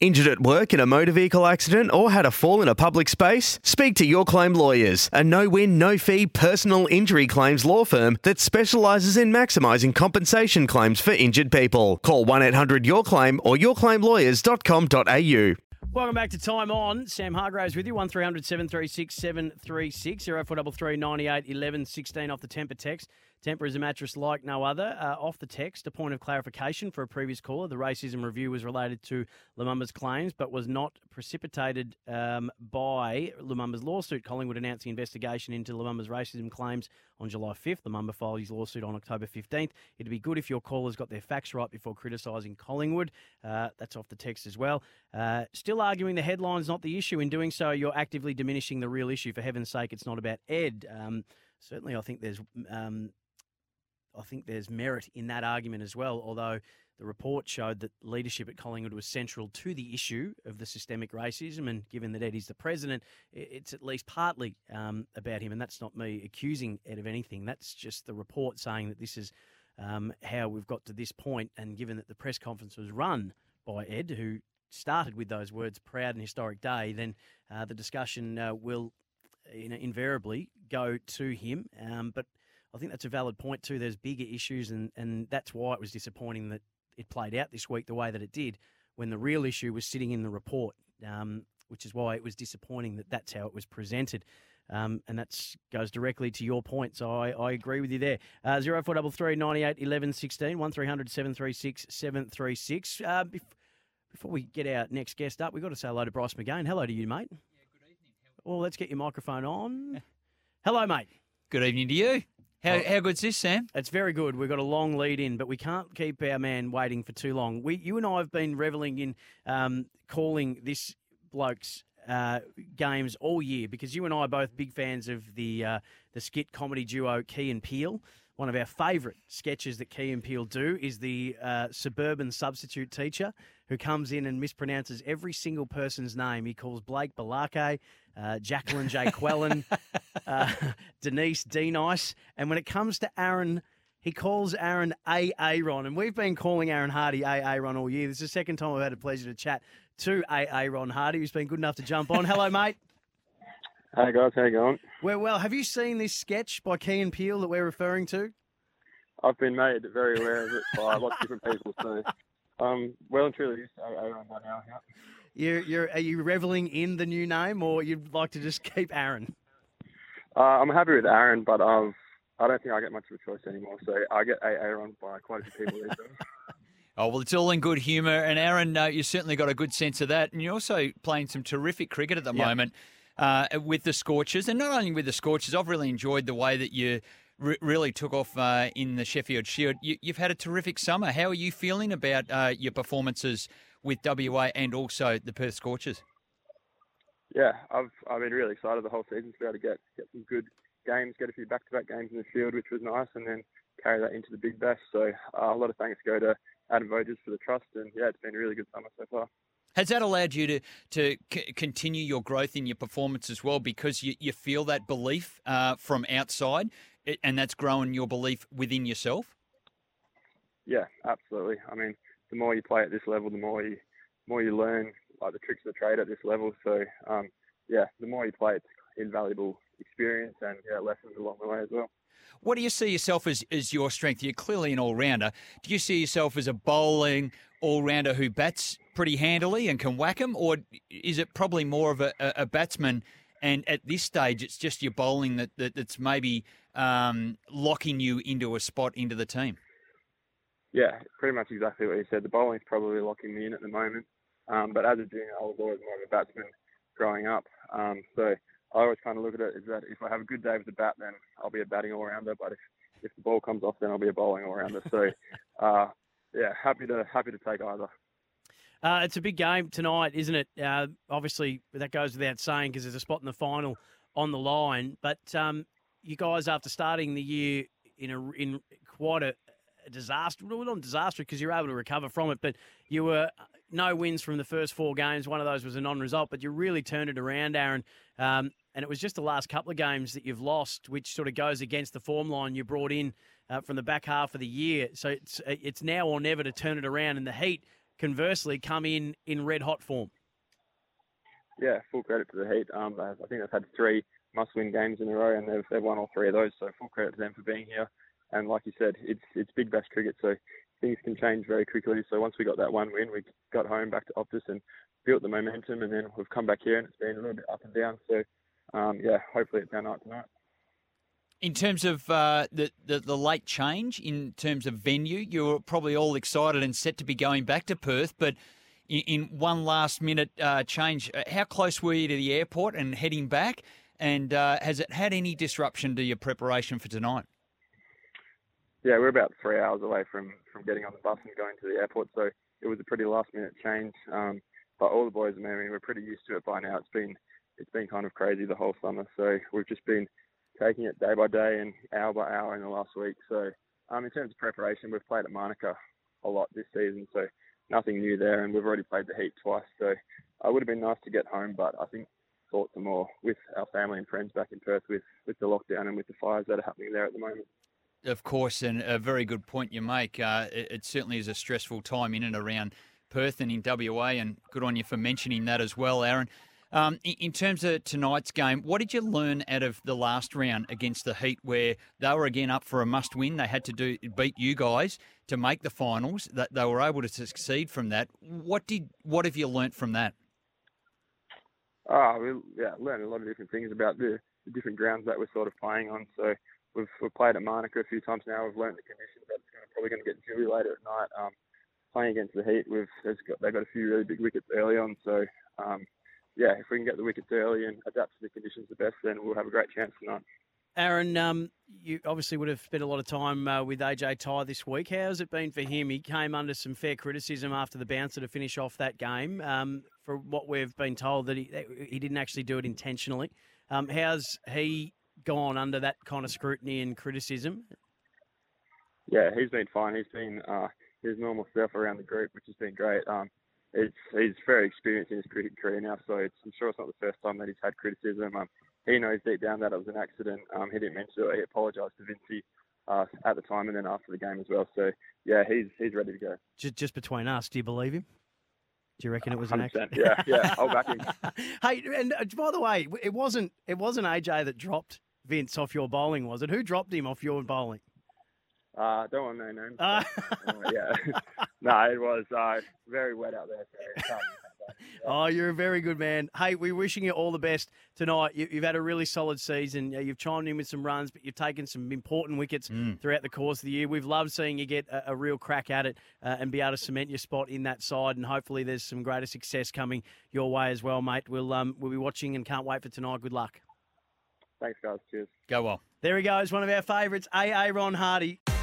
Injured at work in a motor vehicle accident or had a fall in a public space? Speak to Your Claim Lawyers, a no win, no fee personal injury claims law firm that specialises in maximising compensation claims for injured people. Call 1 800 Your Claim or yourclaimlawyers.com.au. Welcome back to Time On. Sam Hargraves with you, 1300 736 736 0433 98 11 16 off the Tempur text. Tempur is a mattress like no other. Uh, off the text, a point of clarification for a previous caller. The racism review was related to Lumumba's claims, but was not precipitated um, by Lumumba's lawsuit. Collingwood announced the investigation into Lumumba's racism claims on July 5th. Lumumba filed his lawsuit on October 15th. It'd be good if your callers got their facts right before criticising Collingwood. Uh, that's off the text as well. Uh, still arguing the headline's not the issue. In doing so, you're actively diminishing the real issue. For heaven's sake, it's not about Ed. Um, certainly, I think there's um, I think there's merit in that argument as well, although the report showed that leadership at Collingwood was central to the issue of the systemic racism. And given that Eddie's the president, it's at least partly um, about him. And that's not me accusing Ed of anything. That's just the report saying that this is um, how we've got to this point. And given that the press conference was run by Ed, who started with those words, proud and historic day, then uh, the discussion uh, will you know, invariably go to him. Um, but I think that's a valid point too. There's bigger issues, and, and that's why it was disappointing that it played out this week the way that it did, when the real issue was sitting in the report, um, which is why it was disappointing that that's how it was presented. Um, and that goes directly to your point. So I, I agree with you there. Uh, 0433 98 11 16, 1300 736 736. Uh, before we get our next guest up, we've got to say hello to Bryce McGain. Hello to you, mate. Yeah, good evening. Well, let's get your microphone on. hello, mate. Good evening to you. How, well, how good's this, Sam? It's very good. We've got a long lead in, but we can't keep our man waiting for too long. We, you and I have been reveling in um, calling this bloke's uh, games all year because you and I are both big fans of the uh, the skit comedy duo Key and Peele. One of our favourite sketches that Key and Peele do is the uh, suburban substitute teacher who comes in and mispronounces every single person's name. He calls Blake Balake, uh, Jacqueline J. Quellen, uh, Denise D. Nice. And when it comes to Aaron, he calls Aaron A. Aaron. And we've been calling Aaron Hardie A. Aaron all year. This is the second time I've had a pleasure to chat to A. Aaron Hardie, who's been good enough to jump on. Hello, mate. Hey guys, how you going? Well, well, have you seen this sketch by Key and Peele that we're referring to? I've been made very aware of it by lots of different people. So, um, well and truly, Aaron by now. Yeah. You're, you're, are you reveling in the new name, or you'd like to just keep Aaron? Uh, I'm happy with Aaron, but I've, I don't think I get much of a choice anymore. So I get Aaron by quite a few people these days. Oh, well, it's all in good humour. And Aaron, uh, you certainly got a good sense of that. And you're also playing some terrific cricket at the yep. moment uh, with the Scorchers. And not only with the Scorchers, I've really enjoyed the way that you re- really took off uh, in the Sheffield Shield. You, have had a terrific summer. How are you feeling about uh, your performances with WA and also the Perth Scorchers? Yeah, I've I've been really excited the whole season to be able to get get some good games, get a few back-to-back games in the field, which was nice, and then carry that into the Big Bash. So uh, a lot of thanks go to Adam Voges for the trust, and yeah, it's been a really good summer so far. Has that allowed you to to c- continue your growth in your performance as well because you, you feel that belief uh, from outside, and that's growing your belief within yourself? Yeah, absolutely. I mean, the more you play at this level, the more you more you learn like the tricks of the trade at this level. So um, yeah, the more you play, it's invaluable experience and yeah, lessons along the way as well. What do you see yourself as, as your strength? You're clearly an all rounder. Do you see yourself as a bowling all rounder who bats pretty handily and can whack them, or is it probably more of a, a, batsman? And at this stage, it's just your bowling that, that that's maybe um, locking you into a spot into the team. Yeah, pretty much exactly what you said. The bowling's probably locking me in at the moment. Um, but as a junior, I was always more of a batsman growing up. Um, so I always kind of look at it is that if I have a good day with the bat, then I'll be a batting all rounder. But if, if the ball comes off, then I'll be a bowling all rounder. So uh, yeah, happy to happy to take either. Uh, it's a big game tonight, isn't it? Uh, obviously, that goes without saying because there's a spot in the final on the line. But um, you guys, after starting the year in a in quite a, a disaster, well, not disaster because you're able to recover from it, but you were uh, no wins from the first four games. One of those was a non-result, but you really turned it around, Aaron. Um, and it was just the last couple of games that you've lost, which sort of goes against the form line you brought in uh, from the back half of the year. So it's it's now or never to turn it around. And the Heat, conversely, come in in red hot form. Yeah, full credit to the Heat. Um, I think they've had three must-win games in a row, and they've they've won all three of those. So full credit to them for being here. And like you said, it's it's big bash cricket, so things can change very quickly. So once we got that one win, we got home back to Optus and built the momentum, and then we've come back here and it's been a little bit up and down. So um, yeah, hopefully it's our night tonight. In terms of uh, the, the, the late change, in terms of venue, you're probably all excited and set to be going back to Perth, but in, in one last minute uh, change, uh, how close were you to the airport and heading back? And uh, has it had any disruption to your preparation for tonight? Yeah, we're about three hours away from, from getting on the bus and going to the airport, so it was a pretty last minute change. Um, but all the boys, I mean, we're pretty used to it by now. It's been it's been kind of crazy the whole summer, so we've just been taking it day by day and hour by hour in the last week. So um, in terms of preparation, we've played at Manuka a lot this season, so nothing new there, and we've already played the Heat twice. So it would have been nice to get home, but I think thoughts are more with our family and friends back in Perth with, with the lockdown and with the fires that are happening there at the moment. Of course, and a very good point you make. Uh, it, it, certainly is a stressful time in and around Perth and in WA, and good on you for mentioning that as well, Aaron. Um, in terms of tonight's game, what did you learn out of the last round against the Heat, where they were again up for a must-win? They had to do beat you guys to make the finals. That they were able to succeed from that. What did what have you learnt from that? Oh, we yeah, learned a lot of different things about the, the different grounds that we're sort of playing on. So we've, we've played at Manuka a few times now. We've learned the conditions that's gonna, probably going to get dewy later at night. Um, playing against the Heat, we've got, they've got a few really big wickets early on. So um, yeah, if we can get the wickets early and adapt to the conditions the best, then we'll have a great chance tonight. Aaron, um, you obviously would have spent a lot of time uh, with AJ Tye this week. How has it been for him? He came under some fair criticism after the bouncer to finish off that game. Um, for what we've been told that he he didn't actually do it intentionally. Um, how's he gone under that kind of scrutiny and criticism? Yeah, he's been fine. He's been uh, his normal self around the group, which has been great. Um, it's he's very experienced in his cricket career now, so I'm sure it's not the first time that he's had criticism. Um, he knows deep down that it was an accident. Um, he didn't mention it. He apologised to Vincey uh, at the time and then after the game as well. So yeah, he's he's ready to go. Just, just between us, do you believe him? Do you reckon it was an accident? Yeah, yeah, I'll back him. hey, and uh, by the way, it wasn't it wasn't AJ that dropped Vince off your bowling, was it? Who dropped him off your bowling? Uh, don't want no names. Uh, uh, yeah, no, it was uh, very wet out there. So oh, you're a very good man. Hey, we're wishing you all the best tonight. You, have had a really solid season. You've chimed in with some runs, but you've taken some important wickets mm. throughout the course of the year. We've loved seeing you get a, a real crack at it uh, and be able to cement your spot in that side. And hopefully, there's some greater success coming your way as well, mate. We'll um, we'll be watching and can't wait for tonight. Good luck. Thanks, guys. Cheers. Go well. There he goes, one of our favourites, AA Ron Hardie.